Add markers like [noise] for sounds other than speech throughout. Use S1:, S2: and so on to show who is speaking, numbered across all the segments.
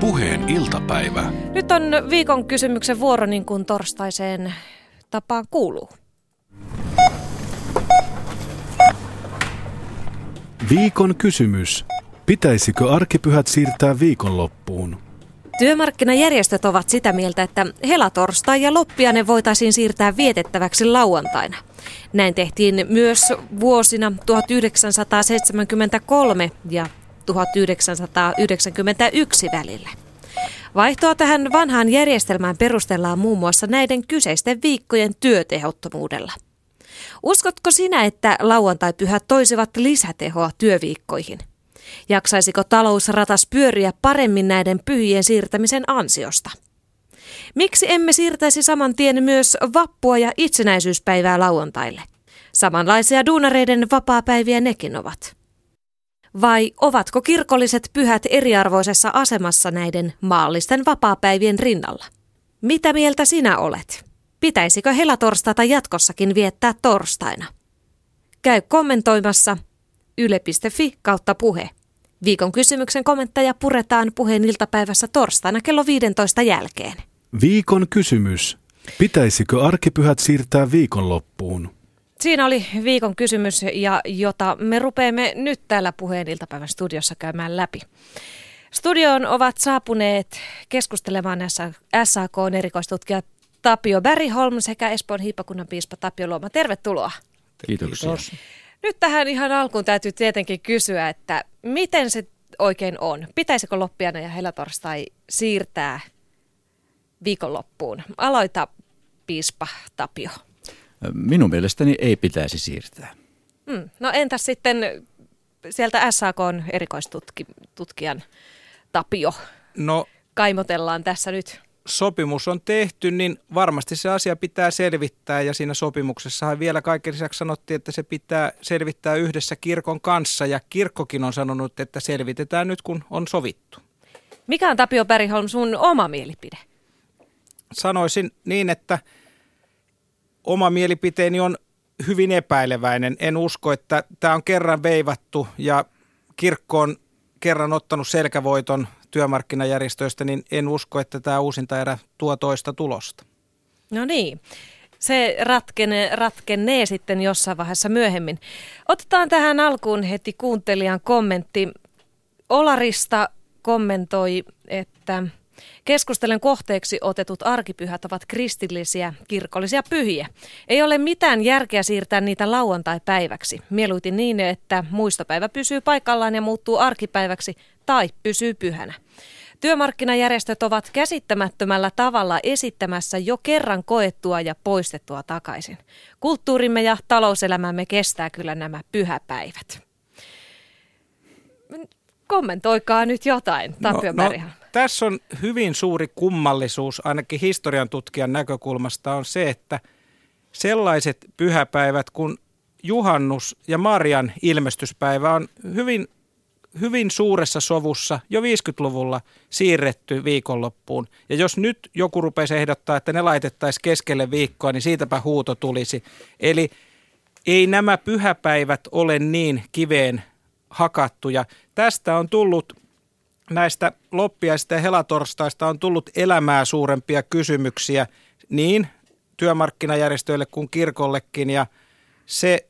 S1: Puheen iltapäivä.
S2: Nyt on viikon kysymyksen vuoro niin kuin torstaiseen tapaan kuuluu.
S1: Viikon kysymys. Pitäisikö arkipyhät siirtää viikonloppuun?
S2: Työmarkkinajärjestöt ovat sitä mieltä, että helatorstai ja loppiainen voitaisiin siirtää vietettäväksi lauantaina. Näin tehtiin myös vuosina 1973 ja 1991 välillä. Vaihtoa tähän vanhaan järjestelmään perustellaan muun muassa näiden kyseisten viikkojen työtehottomuudella. Uskotko sinä, että lauantai-pyhät toisivat lisätehoa työviikkoihin? Jaksaisiko talousratas pyöriä paremmin näiden pyhien siirtämisen ansiosta? Miksi emme siirtäisi saman tien myös vappua ja itsenäisyyspäivää lauantaille? Samanlaisia duunareiden vapaapäiviä nekin ovat. Vai ovatko kirkolliset pyhät eriarvoisessa asemassa näiden maallisten vapaapäivien rinnalla? Mitä mieltä sinä olet? Pitäisikö helatorstaita jatkossakin viettää torstaina? Käy kommentoimassa yle.fi kautta puhe. Viikon kysymyksen kommentteja puretaan puheen iltapäivässä torstaina kello 15 jälkeen.
S1: Viikon kysymys. Pitäisikö arkipyhät siirtää viikonloppuun?
S2: Siinä oli viikon kysymys, ja jota me rupeamme nyt täällä puheen iltapäivän studiossa käymään läpi. Studioon ovat saapuneet keskustelemaan SAK erikoistutkija Tapio Bergholm sekä Espoon hiippakunnan piispa Tapio Luoma. Tervetuloa.
S3: Kiitoksia. Kiitos.
S2: Nyt tähän ihan alkuun täytyy tietenkin kysyä, että miten se oikein on? Pitäisikö loppiana ja helatorstai siirtää viikonloppuun? Aloita piispa Tapio.
S3: Minun mielestäni ei pitäisi siirtää.
S2: Hmm. No entäs sitten sieltä SAK erikoistutkijan Tapio? No, Kaimotellaan tässä nyt
S4: sopimus on tehty, niin varmasti se asia pitää selvittää ja siinä sopimuksessahan vielä kaiken lisäksi sanottiin, että se pitää selvittää yhdessä kirkon kanssa ja kirkkokin on sanonut, että selvitetään nyt kun on sovittu.
S2: Mikä on Tapio Bergholm sun oma mielipide?
S4: Sanoisin niin, että oma mielipiteeni on hyvin epäileväinen. En usko, että tämä on kerran veivattu ja kirkko on kerran ottanut selkävoiton työmarkkinajärjestöistä, niin en usko, että tämä uusinta erä tuo toista tulosta.
S2: No niin. Se ratkene, ratkenee sitten jossain vaiheessa myöhemmin. Otetaan tähän alkuun heti kuuntelijan kommentti. Olarista kommentoi, että Keskustelen kohteeksi otetut arkipyhät ovat kristillisiä, kirkollisia pyhiä. Ei ole mitään järkeä siirtää niitä lauantai-päiväksi. Mieluiten niin, että muistopäivä pysyy paikallaan ja muuttuu arkipäiväksi tai pysyy pyhänä. Työmarkkinajärjestöt ovat käsittämättömällä tavalla esittämässä jo kerran koettua ja poistettua takaisin. Kulttuurimme ja talouselämämme kestää kyllä nämä pyhäpäivät. Kommentoikaa nyt jotain, Tapio no, no,
S4: tässä on hyvin suuri kummallisuus, ainakin historian tutkijan näkökulmasta, on se, että sellaiset pyhäpäivät kuin juhannus ja Marian ilmestyspäivä on hyvin, hyvin suuressa sovussa jo 50-luvulla siirretty viikonloppuun. Ja jos nyt joku rupeisi ehdottaa, että ne laitettaisiin keskelle viikkoa, niin siitäpä huuto tulisi. Eli ei nämä pyhäpäivät ole niin kiveen hakattuja. Tästä on tullut näistä loppiaista ja helatorstaista on tullut elämää suurempia kysymyksiä niin työmarkkinajärjestöille kuin kirkollekin ja se,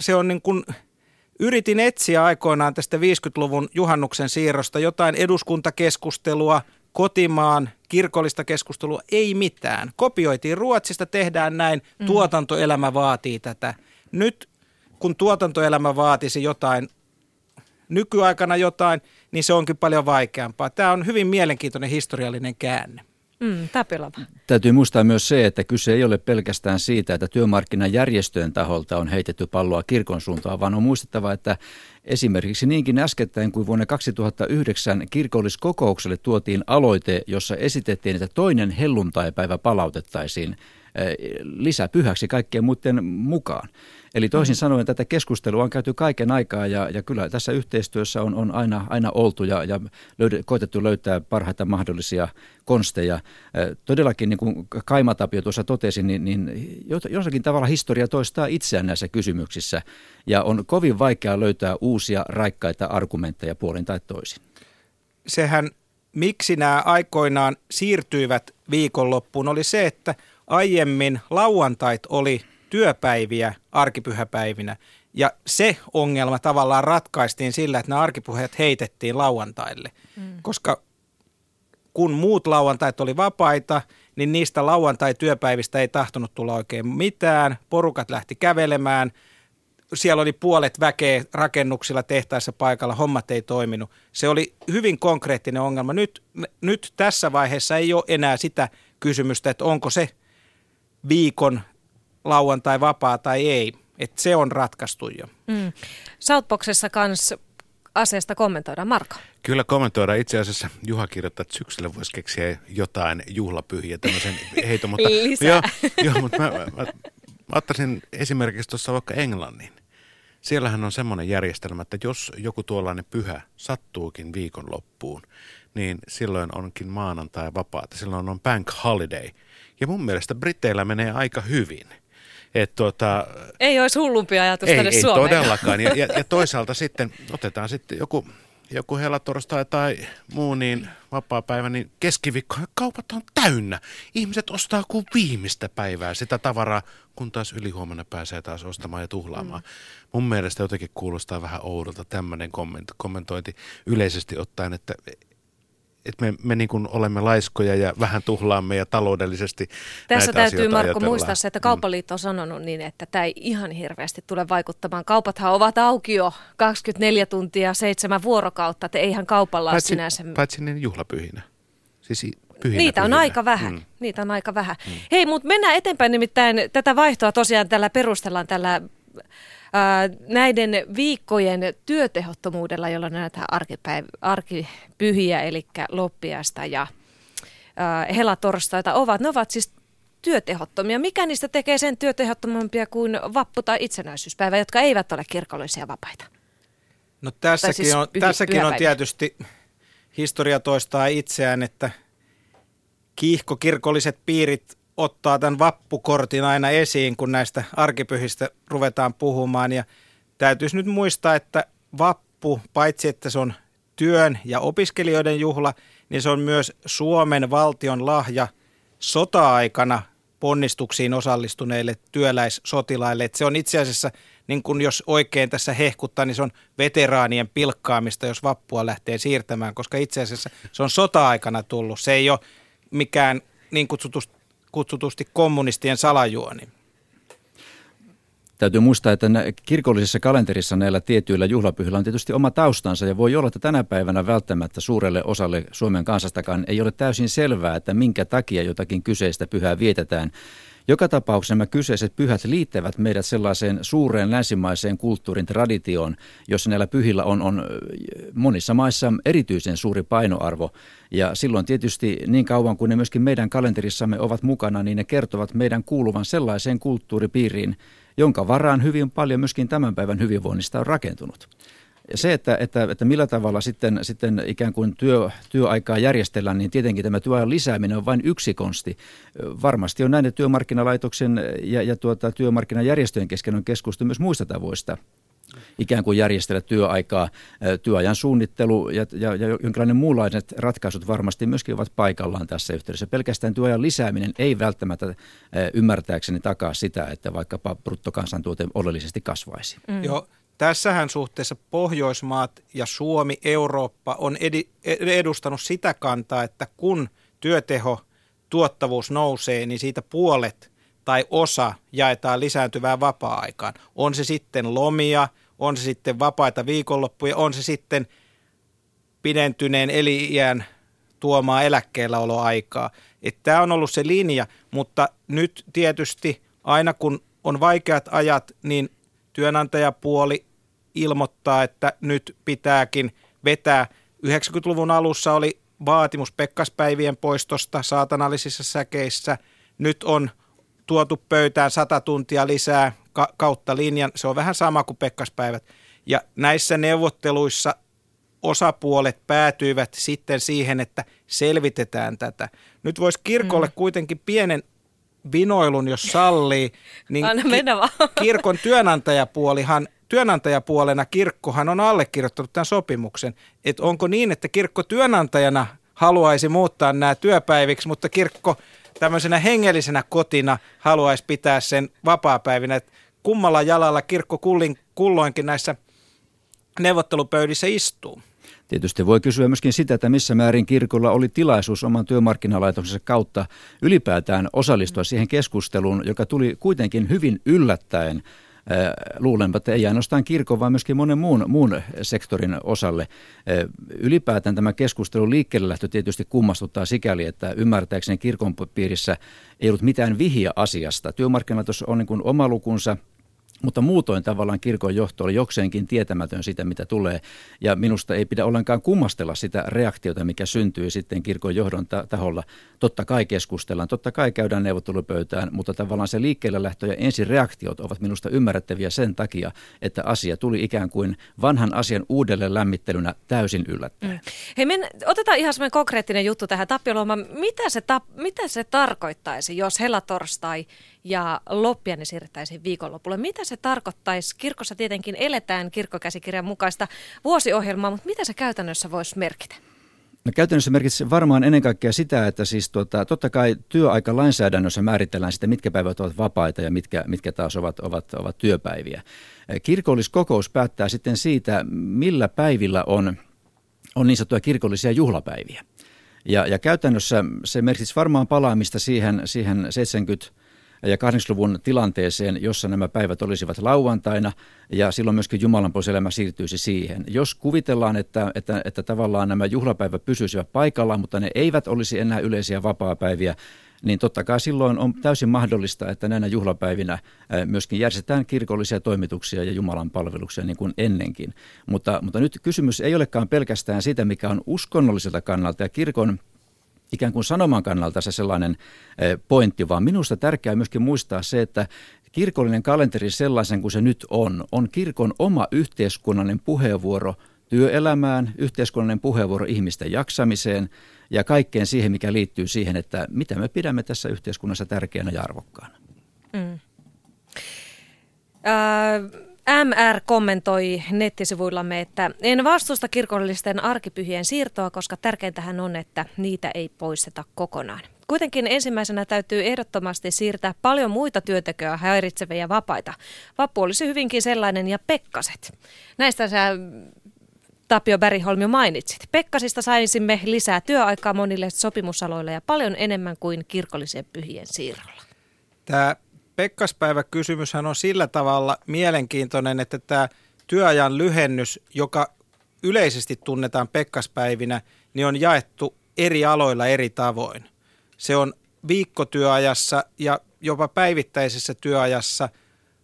S4: se on niin kuin, yritin etsiä aikoinaan tästä 50-luvun juhannuksen siirrosta jotain eduskuntakeskustelua, kotimaan kirkollista keskustelua, ei mitään. Kopioitiin Ruotsista, tehdään näin, mm. tuotantoelämä vaatii tätä. Nyt kun tuotantoelämä vaatisi jotain, nykyaikana jotain, niin se onkin paljon vaikeampaa. Tämä on hyvin mielenkiintoinen historiallinen käänne.
S2: Mm,
S3: Täytyy muistaa myös se, että kyse ei ole pelkästään siitä, että työmarkkinajärjestöjen taholta on heitetty palloa kirkon suuntaan, vaan on muistettava, että esimerkiksi niinkin äskettäin kuin vuonna 2009 kirkolliskokoukselle tuotiin aloite, jossa esitettiin, että toinen helluntaipäivä palautettaisiin eh, lisäpyhäksi kaikkien muiden mukaan. Eli toisin mm. sanoen tätä keskustelua on käyty kaiken aikaa ja, ja kyllä tässä yhteistyössä on, on aina, aina oltu ja, ja löyd, koitettu löytää parhaita mahdollisia konsteja. Todellakin niin kuin Kaimatapio tuossa totesi, niin, niin jossakin tavalla historia toistaa itseään näissä kysymyksissä ja on kovin vaikea löytää uusia raikkaita argumentteja puolin tai toisin.
S4: Sehän miksi nämä aikoinaan siirtyivät viikonloppuun, oli se, että aiemmin lauantait oli työpäiviä arkipyhäpäivinä. Ja se ongelma tavallaan ratkaistiin sillä, että nämä arkipuheet heitettiin lauantaille. Mm. Koska kun muut lauantait oli vapaita, niin niistä lauantai-työpäivistä ei tahtonut tulla oikein mitään. Porukat lähti kävelemään. Siellä oli puolet väkeä rakennuksilla tehtaissa paikalla, hommat ei toiminut. Se oli hyvin konkreettinen ongelma. Nyt, nyt tässä vaiheessa ei ole enää sitä kysymystä, että onko se viikon lauantai vapaa tai ei. Että se on ratkaistu jo. Mm.
S2: Southboxissa kanssa asiasta kommentoidaan. Marko.
S5: Kyllä kommentoidaan. Itse asiassa Juha kirjoittaa, että syksyllä voisi keksiä jotain juhlapyhiä, tämmöisen [laughs] heiton. Mutta,
S2: Lisää.
S5: Joo, joo mutta mä, mä, mä, mä ottaisin esimerkiksi tuossa vaikka Englannin. Siellähän on semmoinen järjestelmä, että jos joku tuollainen pyhä sattuukin viikonloppuun, niin silloin onkin maanantai vapaata. Silloin on bank holiday. Ja mun mielestä Briteillä menee aika hyvin –
S2: et tuota, ei olisi hullumpi ajatus
S5: ei,
S2: tänne
S5: ei
S2: Suomeen.
S5: todellakaan. Ja, ja, ja [laughs] toisaalta sitten otetaan sitten joku, joku helatorstai tai muu niin vapaa-päivä, niin keskiviikko kaupat on täynnä. Ihmiset ostaa kuin viimeistä päivää sitä tavaraa, kun taas ylihuomenna pääsee taas ostamaan ja tuhlaamaan. Mm. Mun mielestä jotenkin kuulostaa vähän oudolta tämmöinen kommentointi yleisesti ottaen, että että me, me niin kuin olemme laiskoja ja vähän tuhlaamme ja taloudellisesti
S2: Tässä täytyy Marko ajatellaan. muistaa se, että. Kaupaliitto on sanonut niin, että tämä ei ihan hirveästi tule vaikuttamaan. Kaupathan ovat auki jo 24 tuntia, seitsemän vuorokautta, että eihän kaupalla
S5: paitsi,
S2: sinänsä...
S5: Paitsi niin juhlapyhinä. Siis pyhinä,
S2: Niitä
S5: pyhinä.
S2: on aika vähän. Mm. Niitä on aika vähän. Mm. Hei, mutta mennään eteenpäin nimittäin. Tätä vaihtoa tosiaan tällä perustellaan tällä näiden viikkojen työtehottomuudella, jolloin näitä arkipäiv- arkipyhiä, eli loppiasta ja helatorstaita ovat, ne ovat siis työtehottomia. Mikä niistä tekee sen työtehottomampia kuin vappu- tai itsenäisyyspäivä, jotka eivät ole kirkollisia vapaita?
S4: No tässäkin, siis on, pyhi- tässäkin on tietysti historia toistaa itseään, että kiihkokirkolliset piirit ottaa tämän vappukortin aina esiin, kun näistä arkipyhistä ruvetaan puhumaan. Ja täytyisi nyt muistaa, että vappu, paitsi että se on työn ja opiskelijoiden juhla, niin se on myös Suomen valtion lahja sota-aikana ponnistuksiin osallistuneille työläissotilaille. Että se on itse asiassa, niin kun jos oikein tässä hehkuttaa, niin se on veteraanien pilkkaamista, jos vappua lähtee siirtämään, koska itse asiassa se on sota-aikana tullut. Se ei ole mikään niin kutsutusti kutsutusti kommunistien salajuoni.
S3: Täytyy muistaa, että kirkollisessa kalenterissa näillä tietyillä juhlapyhillä on tietysti oma taustansa ja voi olla, että tänä päivänä välttämättä suurelle osalle Suomen kansastakaan ei ole täysin selvää, että minkä takia jotakin kyseistä pyhää vietetään. Joka tapauksessa nämä kyseiset pyhät liittävät meidät sellaiseen suureen länsimaiseen kulttuurin traditioon, jossa näillä pyhillä on, on monissa maissa erityisen suuri painoarvo. Ja silloin tietysti niin kauan kuin ne myöskin meidän kalenterissamme ovat mukana, niin ne kertovat meidän kuuluvan sellaiseen kulttuuripiiriin, jonka varaan hyvin paljon myöskin tämän päivän hyvinvoinnista on rakentunut. Ja se, että, että, että millä tavalla sitten, sitten ikään kuin työ, työaikaa järjestellään, niin tietenkin tämä työajan lisääminen on vain yksi konsti. Varmasti on näiden työmarkkinalaitoksen ja, ja tuota, työmarkkinajärjestöjen kesken on keskustu myös muista tavoista ikään kuin järjestellä työaikaa, työajan suunnittelu ja, ja, ja jonkinlainen muunlaiset ratkaisut varmasti myöskin ovat paikallaan tässä yhteydessä. Pelkästään työajan lisääminen ei välttämättä ymmärtääkseni takaa sitä, että vaikkapa bruttokansantuote oleellisesti kasvaisi.
S4: Mm. Joo, Tässähän suhteessa Pohjoismaat ja Suomi, Eurooppa on edi, edustanut sitä kantaa, että kun työteho, tuottavuus nousee, niin siitä puolet tai osa jaetaan lisääntyvään vapaa-aikaan. On se sitten lomia, on se sitten vapaita viikonloppuja, on se sitten pidentyneen eli-iän tuomaa eläkkeelläoloaikaa. Tämä on ollut se linja, mutta nyt tietysti aina kun on vaikeat ajat, niin työnantajapuoli ilmoittaa, että nyt pitääkin vetää. 90-luvun alussa oli vaatimus pekkaspäivien poistosta saatanallisissa säkeissä. Nyt on tuotu pöytään 100 tuntia lisää ka- kautta linjan. Se on vähän sama kuin pekkaspäivät. Ja näissä neuvotteluissa osapuolet päätyivät sitten siihen, että selvitetään tätä. Nyt voisi kirkolle mm. kuitenkin pienen vinoilun, jos sallii, niin
S2: vaan.
S4: kirkon työnantajapuolihan työnantajapuolena kirkkohan on allekirjoittanut tämän sopimuksen. Että onko niin, että kirkko työnantajana haluaisi muuttaa nämä työpäiviksi, mutta kirkko tämmöisenä hengellisenä kotina haluaisi pitää sen vapaapäivinä. Et kummalla jalalla kirkko kullin, kulloinkin näissä neuvottelupöydissä istuu?
S3: Tietysti voi kysyä myöskin sitä, että missä määrin kirkolla oli tilaisuus oman työmarkkinalaitoksensa kautta ylipäätään osallistua siihen keskusteluun, joka tuli kuitenkin hyvin yllättäen luulenpa, että ei ainoastaan kirkon, vaan myöskin monen muun, muun sektorin osalle. Ylipäätään tämä keskustelu liikkeelle lähtö tietysti kummastuttaa sikäli, että ymmärtääkseni kirkon piirissä ei ollut mitään vihiä asiasta. Työmarkkinalaitos on niin kuin oma lukunsa – mutta muutoin tavallaan kirkon johto oli jokseenkin tietämätön sitä, mitä tulee. Ja minusta ei pidä ollenkaan kummastella sitä reaktiota, mikä syntyy sitten kirkon johdon taholla. Totta kai keskustellaan, totta kai käydään neuvottelupöytään, mutta tavallaan se liikkeelle lähtö ja ensireaktiot ovat minusta ymmärrettäviä sen takia, että asia tuli ikään kuin vanhan asian uudelleen lämmittelynä täysin yllättäen. Mm.
S2: Hei, men, otetaan ihan semmoinen konkreettinen juttu tähän. Tapio Loma, mitä se, ta, mitä se tarkoittaisi, jos hellatorstai ja loppiainen siirrettäisiin viikonlopulle? Mitä se tarkoittaisi? Kirkossa tietenkin eletään kirkkokäsikirjan mukaista vuosiohjelmaa, mutta mitä se käytännössä voisi merkitä?
S3: No käytännössä merkitsee varmaan ennen kaikkea sitä, että siis tuota, totta kai työaikalainsäädännössä määritellään sitä, mitkä päivät ovat vapaita ja mitkä, mitkä taas ovat, ovat, ovat työpäiviä. Kirkolliskokous päättää sitten siitä, millä päivillä on, on niin sanottuja kirkollisia juhlapäiviä. Ja, ja käytännössä se merkitsisi varmaan palaamista siihen, siihen 70 ja 80-luvun tilanteeseen, jossa nämä päivät olisivat lauantaina ja silloin myöskin Jumalan elämä siirtyisi siihen. Jos kuvitellaan, että, että, että tavallaan nämä juhlapäivät pysyisivät paikallaan, mutta ne eivät olisi enää yleisiä vapaapäiviä, niin totta kai silloin on täysin mahdollista, että näinä juhlapäivinä myöskin järjestetään kirkollisia toimituksia ja Jumalan palveluksia niin kuin ennenkin. Mutta, mutta nyt kysymys ei olekaan pelkästään siitä, mikä on uskonnolliselta kannalta ja kirkon ikään kuin sanoman kannalta se sellainen pointti, vaan minusta tärkeää myöskin muistaa se, että kirkollinen kalenteri sellaisen kuin se nyt on, on kirkon oma yhteiskunnallinen puheenvuoro työelämään, yhteiskunnallinen puheenvuoro ihmisten jaksamiseen ja kaikkeen siihen, mikä liittyy siihen, että mitä me pidämme tässä yhteiskunnassa tärkeänä ja arvokkaana. Mm.
S2: Äh MR kommentoi nettisivuillamme, että en vastusta kirkollisten arkipyhien siirtoa, koska tärkeintähän on, että niitä ei poisteta kokonaan. Kuitenkin ensimmäisenä täytyy ehdottomasti siirtää paljon muita työntekoja häiritseviä vapaita. Vappu olisi hyvinkin sellainen ja pekkaset. Näistä sä Tapio Bäriholm jo mainitsit. Pekkasista saisimme lisää työaikaa monille sopimusaloille ja paljon enemmän kuin kirkollisen pyhien siirrolla.
S4: Tämä Pekkaspäivä-kysymyshän on sillä tavalla mielenkiintoinen, että tämä työajan lyhennys, joka yleisesti tunnetaan pekkaspäivinä, niin on jaettu eri aloilla eri tavoin. Se on viikkotyöajassa ja jopa päivittäisessä työajassa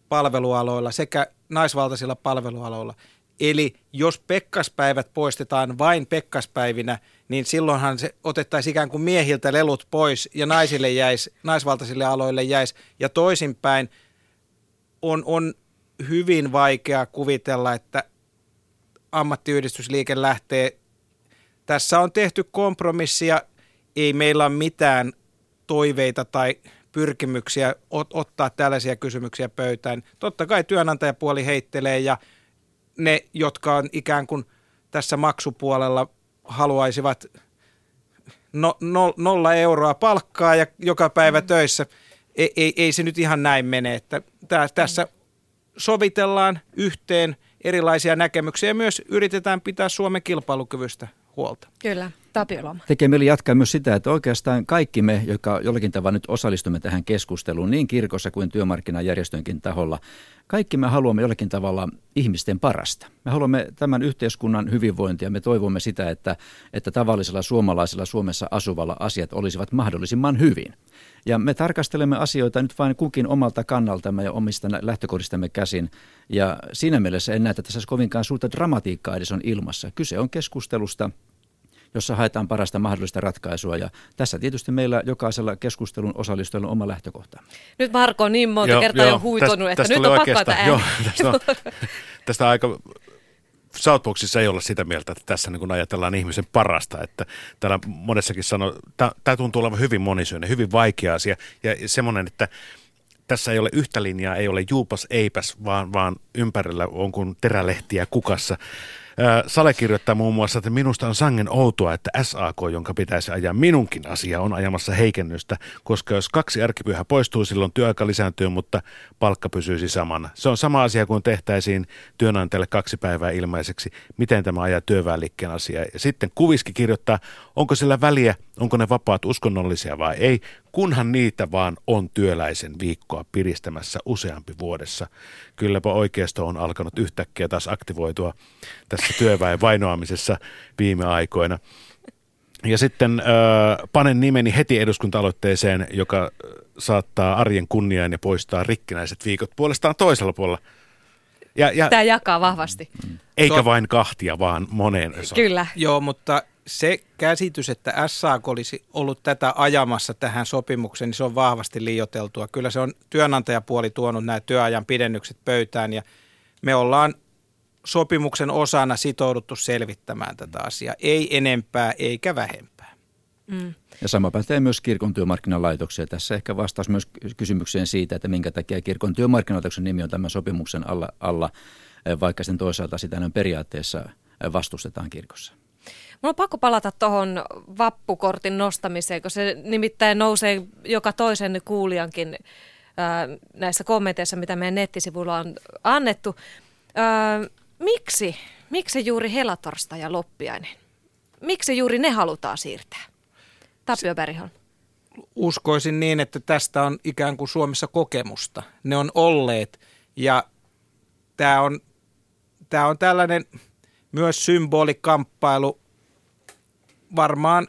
S4: palvelualoilla sekä naisvaltaisilla palvelualoilla. Eli jos pekkaspäivät poistetaan vain pekkaspäivinä, niin silloinhan se otettaisiin ikään kuin miehiltä lelut pois ja naisille jäisi, naisvaltaisille aloille jäisi. Ja toisinpäin on, on hyvin vaikea kuvitella, että ammattiyhdistysliike lähtee. Tässä on tehty kompromissia, ei meillä ole mitään toiveita tai pyrkimyksiä ot- ottaa tällaisia kysymyksiä pöytään. Totta kai työnantajapuoli heittelee ja ne, jotka on ikään kuin tässä maksupuolella haluaisivat no, no, nolla euroa palkkaa ja joka päivä mm. töissä. Ei, ei, ei se nyt ihan näin mene, että tää, tässä sovitellaan yhteen erilaisia näkemyksiä ja myös yritetään pitää Suomen kilpailukyvystä huolta.
S2: Kyllä. Tapioloma.
S3: Tekee mieli jatkaa myös sitä, että oikeastaan kaikki me, jotka jollakin tavalla nyt osallistumme tähän keskusteluun, niin kirkossa kuin työmarkkinajärjestönkin taholla, kaikki me haluamme jollakin tavalla ihmisten parasta. Me haluamme tämän yhteiskunnan hyvinvointia. Me toivomme sitä, että, että tavallisella suomalaisella Suomessa asuvalla asiat olisivat mahdollisimman hyvin. Ja me tarkastelemme asioita nyt vain kukin omalta kannaltamme ja omista lähtökohdistamme käsin. Ja siinä mielessä en näe, että tässä kovinkaan suurta dramatiikkaa edes on ilmassa. Kyse on keskustelusta, jossa haetaan parasta mahdollista ratkaisua. Ja tässä tietysti meillä jokaisella keskustelun osallistujalla on oma lähtökohta.
S2: Nyt Marko on niin monta joo, kertaa joo, jo huitonut, tästä, että tästä nyt on pakko että joo,
S5: tästä, on, [laughs] tästä aika Southboxissa ei olla sitä mieltä, että tässä niin kun ajatellaan ihmisen parasta. Että täällä monessakin sanoo, tämä tuntuu olevan hyvin monisyinen, hyvin vaikea asia ja semmoinen, että tässä ei ole yhtä linjaa, ei ole juupas eipäs, vaan, vaan ympärillä on kuin terälehtiä kukassa Sale kirjoittaa muun muassa, että minusta on sangen outoa, että SAK, jonka pitäisi ajaa minunkin asia, on ajamassa heikennystä, koska jos kaksi arkipyhää poistuu, silloin työaika lisääntyy, mutta palkka pysyisi samana. Se on sama asia kuin tehtäisiin työnantajalle kaksi päivää ilmaiseksi. Miten tämä ajaa työväenliikkeen asiaa? Ja sitten Kuviski kirjoittaa, onko sillä väliä, onko ne vapaat uskonnollisia vai ei, kunhan niitä vaan on työläisen viikkoa piristämässä useampi vuodessa. Kylläpä oikeisto on alkanut yhtäkkiä taas aktivoitua tässä työväen vainoamisessa viime aikoina. Ja sitten äh, panen nimeni heti eduskunta-aloitteeseen, joka saattaa arjen kunniaan ja poistaa rikkinäiset viikot puolestaan toisella puolella.
S2: Ja, ja, Tämä jakaa vahvasti.
S5: Eikä vain kahtia, vaan moneen
S2: osaan. Kyllä.
S4: Joo, mutta se käsitys, että SAK olisi ollut tätä ajamassa tähän sopimukseen, niin se on vahvasti liioteltua. Kyllä se on työnantajapuoli tuonut nämä työajan pidennykset pöytään ja me ollaan sopimuksen osana sitouduttu selvittämään tätä asiaa. Ei enempää eikä vähempää.
S3: Mm. Ja sama pätee myös kirkon työmarkkinalaitoksia. Tässä ehkä vastaus myös kysymykseen siitä, että minkä takia kirkon työmarkkinalaitoksen nimi on tämän sopimuksen alla, alla vaikka sen toisaalta sitä periaatteessa vastustetaan kirkossa.
S2: Mulla on pakko palata tuohon vappukortin nostamiseen, kun se nimittäin nousee joka toisen kuulijankin ää, näissä kommenteissa, mitä meidän nettisivuilla on annettu. Ää, miksi? Miksi juuri helatorstai ja loppiainen? Miksi juuri ne halutaan siirtää? Tapio Berihon.
S4: Uskoisin niin, että tästä on ikään kuin Suomessa kokemusta. Ne on olleet ja tämä on, tämä on tällainen myös symbolikamppailu varmaan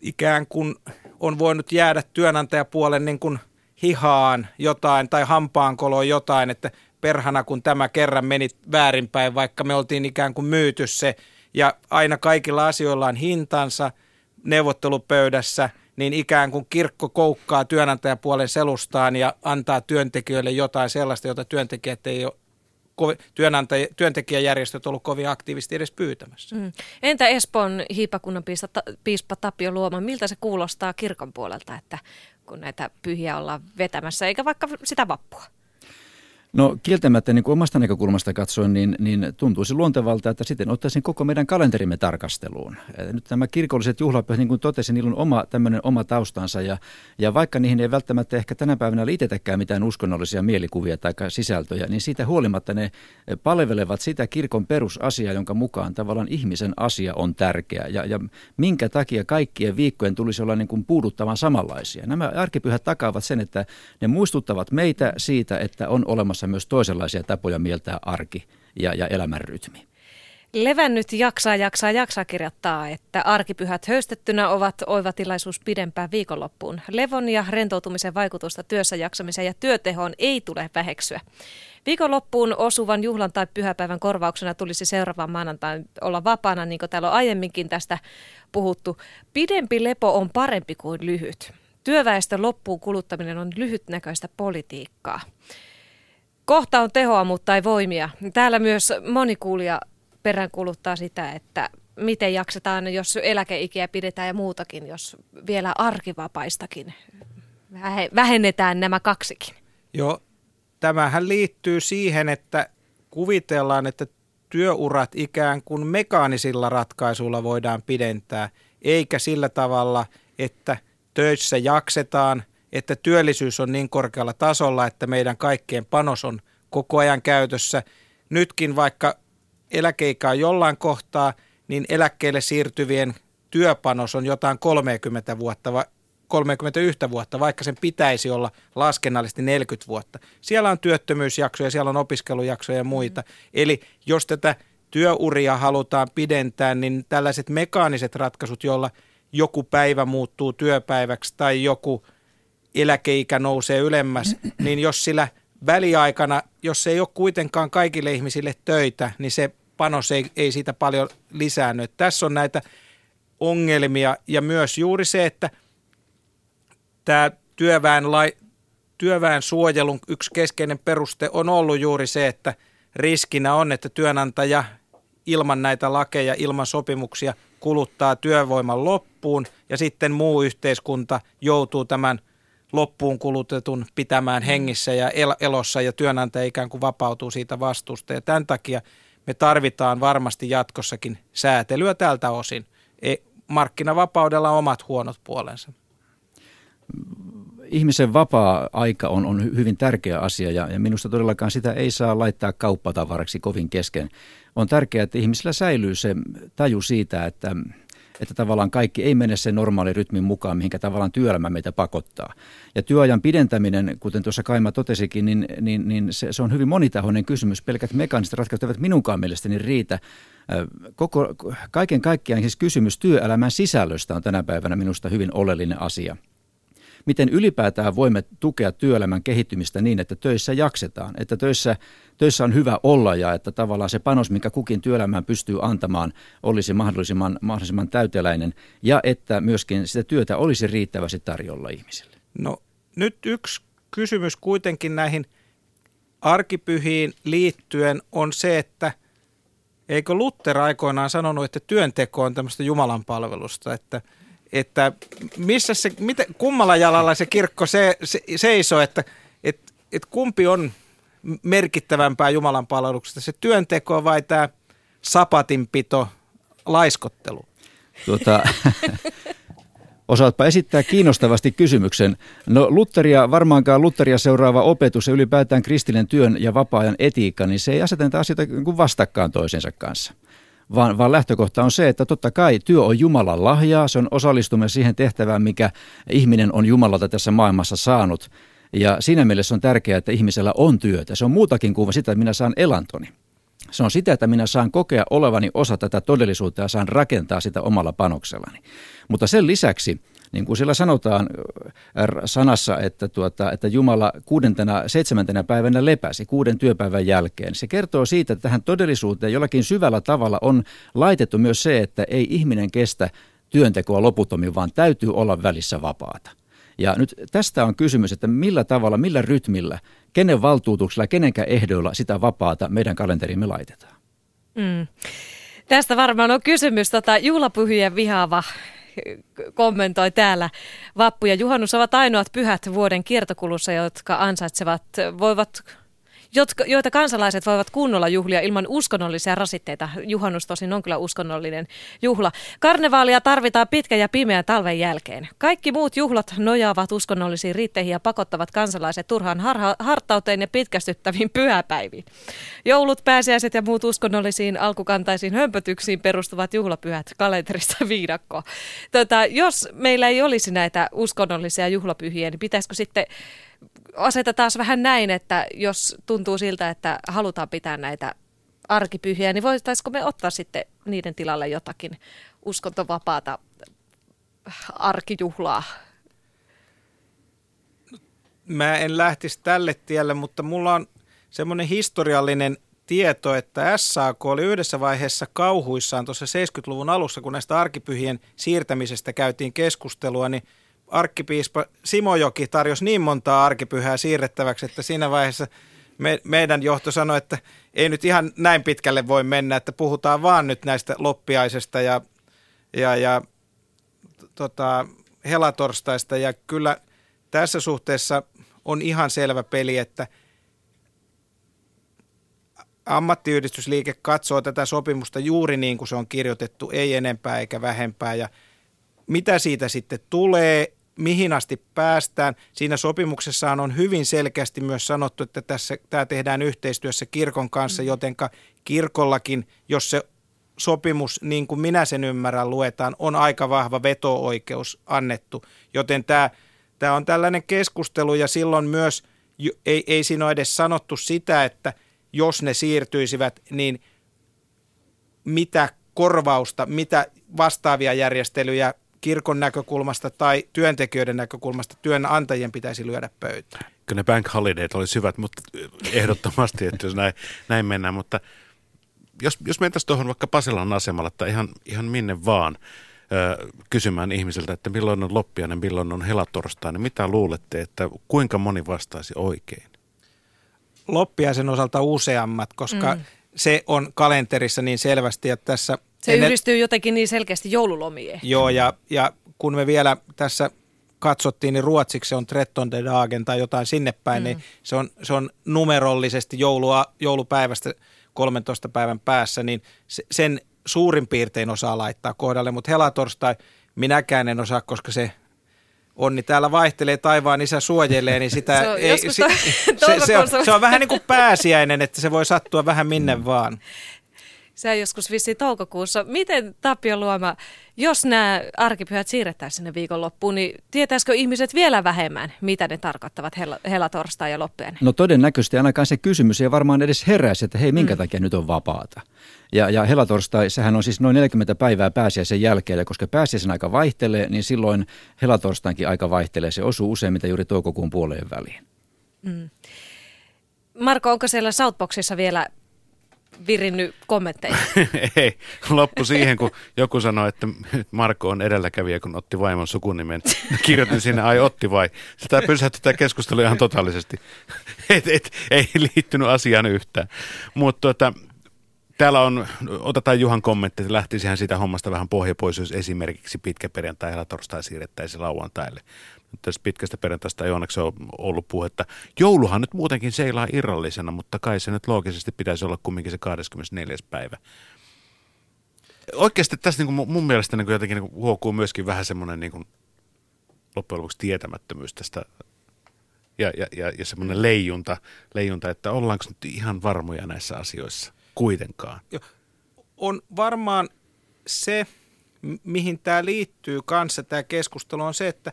S4: ikään kuin on voinut jäädä työnantajapuolen niin kuin hihaan jotain tai hampaankoloon jotain, että perhana kun tämä kerran meni väärinpäin, vaikka me oltiin ikään kuin myyty se ja aina kaikilla asioilla on hintansa neuvottelupöydässä, niin ikään kuin kirkko koukkaa työnantajapuolen selustaan ja antaa työntekijöille jotain sellaista, jota työntekijät ei ole työnantaj- työntekijäjärjestöt ollut kovin aktiivisesti edes pyytämässä. Mm.
S2: Entä Espoon hiipakunnan piispa, piispa Tapio Luoma, miltä se kuulostaa kirkon puolelta, että kun näitä pyhiä ollaan vetämässä, eikä vaikka sitä vappua?
S3: No kieltämättä niin kuin omasta näkökulmasta katsoen, niin, niin tuntuisi luontevalta, että sitten ottaisin koko meidän kalenterimme tarkasteluun. Nyt nämä kirkolliset juhlapyhät, niin kuin totesin, niillä on oma, tämmöinen oma taustansa ja, ja vaikka niihin ei välttämättä ehkä tänä päivänä liitetäkään mitään uskonnollisia mielikuvia tai sisältöjä, niin siitä huolimatta ne palvelevat sitä kirkon perusasiaa, jonka mukaan tavallaan ihmisen asia on tärkeä ja, ja minkä takia kaikkien viikkojen tulisi olla niin kuin puuduttavan samanlaisia. Nämä arkipyhät takaavat sen, että ne muistuttavat meitä siitä, että on olemassa olemassa myös toisenlaisia tapoja mieltää arki ja, ja elämän rytmi.
S2: Levännyt jaksaa, jaksaa, jaksaa kirjoittaa, että arkipyhät höystettynä ovat oiva tilaisuus pidempään viikonloppuun. Levon ja rentoutumisen vaikutusta työssä jaksamiseen ja työtehoon ei tule väheksyä. Viikonloppuun osuvan juhlan tai pyhäpäivän korvauksena tulisi seuraavan maanantain olla vapaana, niin kuin täällä on aiemminkin tästä puhuttu. Pidempi lepo on parempi kuin lyhyt. Työväestön loppuun kuluttaminen on lyhytnäköistä politiikkaa. Kohta on tehoa, mutta ei voimia. Täällä myös moni kuulija peräänkuluttaa sitä, että miten jaksetaan, jos eläkeikiä pidetään ja muutakin, jos vielä arkivapaistakin vähennetään nämä kaksikin.
S4: Joo, tämähän liittyy siihen, että kuvitellaan, että työurat ikään kuin mekaanisilla ratkaisuilla voidaan pidentää, eikä sillä tavalla, että töissä jaksetaan – että työllisyys on niin korkealla tasolla, että meidän kaikkien panos on koko ajan käytössä. Nytkin vaikka eläkeikä on jollain kohtaa, niin eläkkeelle siirtyvien työpanos on jotain 30 vuotta, 31 vuotta, vaikka sen pitäisi olla laskennallisesti 40 vuotta. Siellä on työttömyysjaksoja, siellä on opiskelujaksoja ja muita. Mm. Eli jos tätä työuria halutaan pidentää, niin tällaiset mekaaniset ratkaisut, joilla joku päivä muuttuu työpäiväksi tai joku eläkeikä nousee ylemmäs, niin jos sillä väliaikana, jos ei ole kuitenkaan kaikille ihmisille töitä, niin se panos ei, ei siitä paljon lisäänny. Tässä on näitä ongelmia ja myös juuri se, että tämä työväen, lai, työväen suojelun yksi keskeinen peruste on ollut juuri se, että riskinä on, että työnantaja ilman näitä lakeja, ilman sopimuksia kuluttaa työvoiman loppuun ja sitten muu yhteiskunta joutuu tämän – loppuun kulutetun pitämään mm. hengissä ja el- elossa ja työnantaja ikään kuin vapautuu siitä vastuusta. Ja tämän takia me tarvitaan varmasti jatkossakin säätelyä tältä osin. E, markkinavapaudella on omat huonot puolensa.
S3: Ihmisen vapaa-aika on, on hyvin tärkeä asia ja, ja minusta todellakaan sitä ei saa laittaa kauppatavaraksi kovin kesken. On tärkeää, että ihmisillä säilyy se taju siitä, että että tavallaan kaikki ei mene sen normaali rytmin mukaan, mihinkä tavallaan työelämä meitä pakottaa. Ja työajan pidentäminen, kuten tuossa Kaima totesikin, niin, niin, niin se, se on hyvin monitahoinen kysymys. Pelkät mekaaniset ratkaisut eivät minunkaan mielestäni riitä. Koko, kaiken kaikkiaan siis kysymys työelämän sisällöstä on tänä päivänä minusta hyvin oleellinen asia miten ylipäätään voimme tukea työelämän kehittymistä niin, että töissä jaksetaan, että töissä, töissä on hyvä olla ja että tavallaan se panos, mikä kukin työelämään pystyy antamaan, olisi mahdollisimman, mahdollisimman täyteläinen ja että myöskin sitä työtä olisi riittävästi tarjolla ihmisille.
S4: No nyt yksi kysymys kuitenkin näihin arkipyhiin liittyen on se, että eikö Luther aikoinaan sanonut, että työnteko on tämmöistä Jumalan palvelusta, että – että missä se, miten, kummalla jalalla se kirkko se, se, seisoo, että et, et kumpi on merkittävämpää Jumalan palveluksesta, se työnteko vai tämä sapatinpito, laiskottelu?
S3: Tuota, [laughs] osaatpa esittää kiinnostavasti kysymyksen. No Lutteria, varmaankaan Lutteria seuraava opetus ja ylipäätään kristillinen työn ja vapaa-ajan etiikka, niin se ei aseteta asioita niin vastakkaan toisensa kanssa vaan, vaan lähtökohta on se, että totta kai työ on Jumalan lahjaa, se on osallistuminen siihen tehtävään, mikä ihminen on Jumalalta tässä maailmassa saanut. Ja siinä mielessä on tärkeää, että ihmisellä on työtä. Se on muutakin kuin sitä, että minä saan elantoni. Se on sitä, että minä saan kokea olevani osa tätä todellisuutta ja saan rakentaa sitä omalla panoksellani. Mutta sen lisäksi niin kuin siellä sanotaan äh, sanassa, että, tuota, että Jumala kuudentena, seitsemäntenä päivänä lepäsi kuuden työpäivän jälkeen. Se kertoo siitä, että tähän todellisuuteen jollakin syvällä tavalla on laitettu myös se, että ei ihminen kestä työntekoa loputtomin, vaan täytyy olla välissä vapaata. Ja nyt tästä on kysymys, että millä tavalla, millä rytmillä, kenen valtuutuksella, kenenkä ehdoilla sitä vapaata meidän kalenterimme laitetaan. Mm.
S2: Tästä varmaan on kysymys tota, juhlapyhien vihaava [laughs] kommentoi täällä. Vappu ja juhannus ovat ainoat pyhät vuoden kiertokulussa, jotka ansaitsevat, voivat jotka, joita kansalaiset voivat kunnolla juhlia ilman uskonnollisia rasitteita. Juhannus tosin on kyllä uskonnollinen juhla. Karnevaalia tarvitaan pitkä ja pimeä talven jälkeen. Kaikki muut juhlat nojaavat uskonnollisiin riitteihin ja pakottavat kansalaiset turhaan harha, hartauteen ja pitkästyttäviin pyhäpäiviin. Joulut, pääsiäiset ja muut uskonnollisiin alkukantaisiin hömpötyksiin perustuvat juhlapyhät kalenterista [laughs] viidakko. Tota, jos meillä ei olisi näitä uskonnollisia juhlapyhiä, niin pitäisikö sitten aseta taas vähän näin, että jos tuntuu siltä, että halutaan pitää näitä arkipyhiä, niin voitaisiko me ottaa sitten niiden tilalle jotakin uskontovapaata arkijuhlaa?
S4: Mä en lähtisi tälle tielle, mutta mulla on semmoinen historiallinen tieto, että SAK oli yhdessä vaiheessa kauhuissaan tuossa 70-luvun alussa, kun näistä arkipyhien siirtämisestä käytiin keskustelua, niin – arkkipiispa Simojoki tarjosi niin montaa arkipyhää siirrettäväksi, että siinä vaiheessa me, meidän johto sanoi, että ei nyt ihan näin pitkälle voi mennä, että puhutaan vaan nyt näistä loppiaisesta ja, ja, ja tota, helatorstaista. Ja kyllä tässä suhteessa on ihan selvä peli, että ammattiyhdistysliike katsoo tätä sopimusta juuri niin kuin se on kirjoitettu, ei enempää eikä vähempää. Ja mitä siitä sitten tulee, mihin asti päästään. Siinä sopimuksessaan on hyvin selkeästi myös sanottu, että tässä, tämä tehdään yhteistyössä kirkon kanssa, mm. jotenka kirkollakin, jos se sopimus, niin kuin minä sen ymmärrän, luetaan, on aika vahva veto-oikeus annettu. Joten tämä, tämä on tällainen keskustelu ja silloin myös ei, ei siinä ole edes sanottu sitä, että jos ne siirtyisivät, niin mitä korvausta, mitä vastaavia järjestelyjä kirkon näkökulmasta tai työntekijöiden näkökulmasta työnantajien pitäisi lyödä pöytään.
S5: Kyllä ne bank holidayt olisi hyvät, mutta ehdottomasti, että jos näin, näin mennään. Mutta jos, jos mentäisiin tuohon vaikka Pasilan asemalla tai ihan, ihan minne vaan ö, kysymään ihmisiltä, että milloin on loppiainen, milloin on helatorstainen, mitä luulette, että kuinka moni vastaisi oikein?
S4: Loppiaisen osalta useammat, koska mm. Se on kalenterissa niin selvästi, että tässä –
S2: se ennen... yhdistyy jotenkin niin selkeästi joululomien.
S4: Joo, ja, ja kun me vielä tässä katsottiin, niin ruotsiksi se on Tretton Dagen tai jotain sinne päin, mm. niin se on, se on numerollisesti joulua, joulupäivästä 13 päivän päässä, niin sen suurin piirtein osaa laittaa kohdalle, mutta helatorstai minäkään en osaa, koska se onni täällä vaihtelee, taivaan isä suojelee, niin sitä [laughs]
S2: se on,
S4: ei,
S2: si, [laughs]
S4: se, se, se, on, se on vähän niin kuin pääsiäinen, että se voi sattua vähän minne mm. vaan.
S2: On joskus vissi toukokuussa. Miten Tapio Luoma, jos nämä arkipyhät siirretään sinne viikonloppuun, niin tietäisikö ihmiset vielä vähemmän, mitä ne tarkoittavat helatorstai ja loppujen?
S3: No todennäköisesti ainakaan se kysymys ei varmaan edes heräisi, että hei, minkä mm. takia nyt on vapaata. Ja, ja helatorstai, sehän on siis noin 40 päivää pääsiäisen jälkeen, ja koska pääsiäisen aika vaihtelee, niin silloin helatorstainkin aika vaihtelee. Se osuu useimmiten juuri toukokuun puoleen väliin. Mm.
S2: Marko, onko siellä Southboxissa vielä virinnyt kommentteja? [laughs]
S5: Ei, loppu siihen, kun joku sanoi, että Marko on edelläkävijä, kun otti vaimon sukunimen. Kirjoitin sinne, ai otti vai. Sitä pysähti tätä keskustelua ihan totaalisesti. Et, et, ei liittynyt asiaan yhtään. Mutta tuota, Täällä on, otetaan Juhan kommentti, että lähtisihän siitä hommasta vähän pohja pois, jos esimerkiksi pitkä perjantai ja torstai siirrettäisiin lauantaille. Tästä pitkästä perjantaista ei onneksi ole ollut puhetta. Jouluhan nyt muutenkin seilaa irrallisena, mutta kai se nyt loogisesti pitäisi olla kumminkin se 24. päivä. Oikeasti tässä niin kuin mun mielestä niin kuin jotenkin niin kuin huokuu myöskin vähän semmoinen niin kuin loppujen lopuksi tietämättömyys tästä ja, ja, ja, ja semmoinen leijunta, leijunta, että ollaanko nyt ihan varmoja näissä asioissa kuitenkaan.
S4: On varmaan se, mihin tämä liittyy kanssa, tämä keskustelu on se, että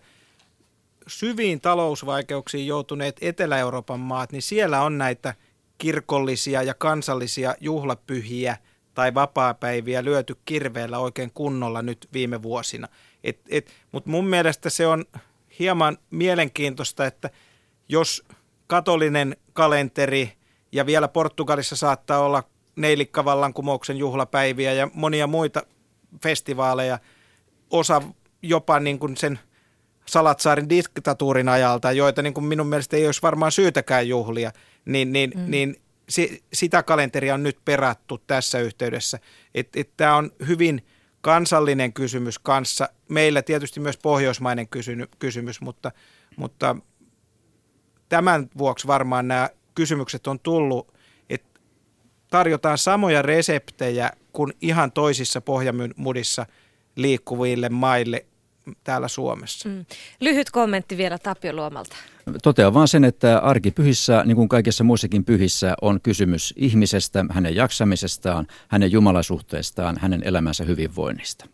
S4: syviin talousvaikeuksiin joutuneet Etelä-Euroopan maat, niin siellä on näitä kirkollisia ja kansallisia juhlapyhiä tai vapaapäiviä lyöty kirveellä oikein kunnolla nyt viime vuosina. Mutta mun mielestä se on hieman mielenkiintoista, että jos katolinen kalenteri ja vielä Portugalissa saattaa olla neilikkavallankumouksen juhlapäiviä ja monia muita festivaaleja, osa jopa niin kuin sen Salatsaarin diktatuurin ajalta, joita niin kuin minun mielestä ei olisi varmaan syytäkään juhlia, niin, niin, mm. niin si, sitä kalenteria on nyt perattu tässä yhteydessä. Että tämä on hyvin kansallinen kysymys kanssa. Meillä tietysti myös pohjoismainen kysy, kysymys, mutta, mutta tämän vuoksi varmaan nämä kysymykset on tullut tarjotaan samoja reseptejä kuin ihan toisissa pohjamudissa liikkuville maille täällä Suomessa. Mm.
S2: Lyhyt kommentti vielä Tapio Luomalta.
S3: Totean vaan sen, että arkipyhissä, niin kuin kaikissa muissakin pyhissä, on kysymys ihmisestä, hänen jaksamisestaan, hänen jumalasuhteestaan, hänen elämänsä hyvinvoinnista.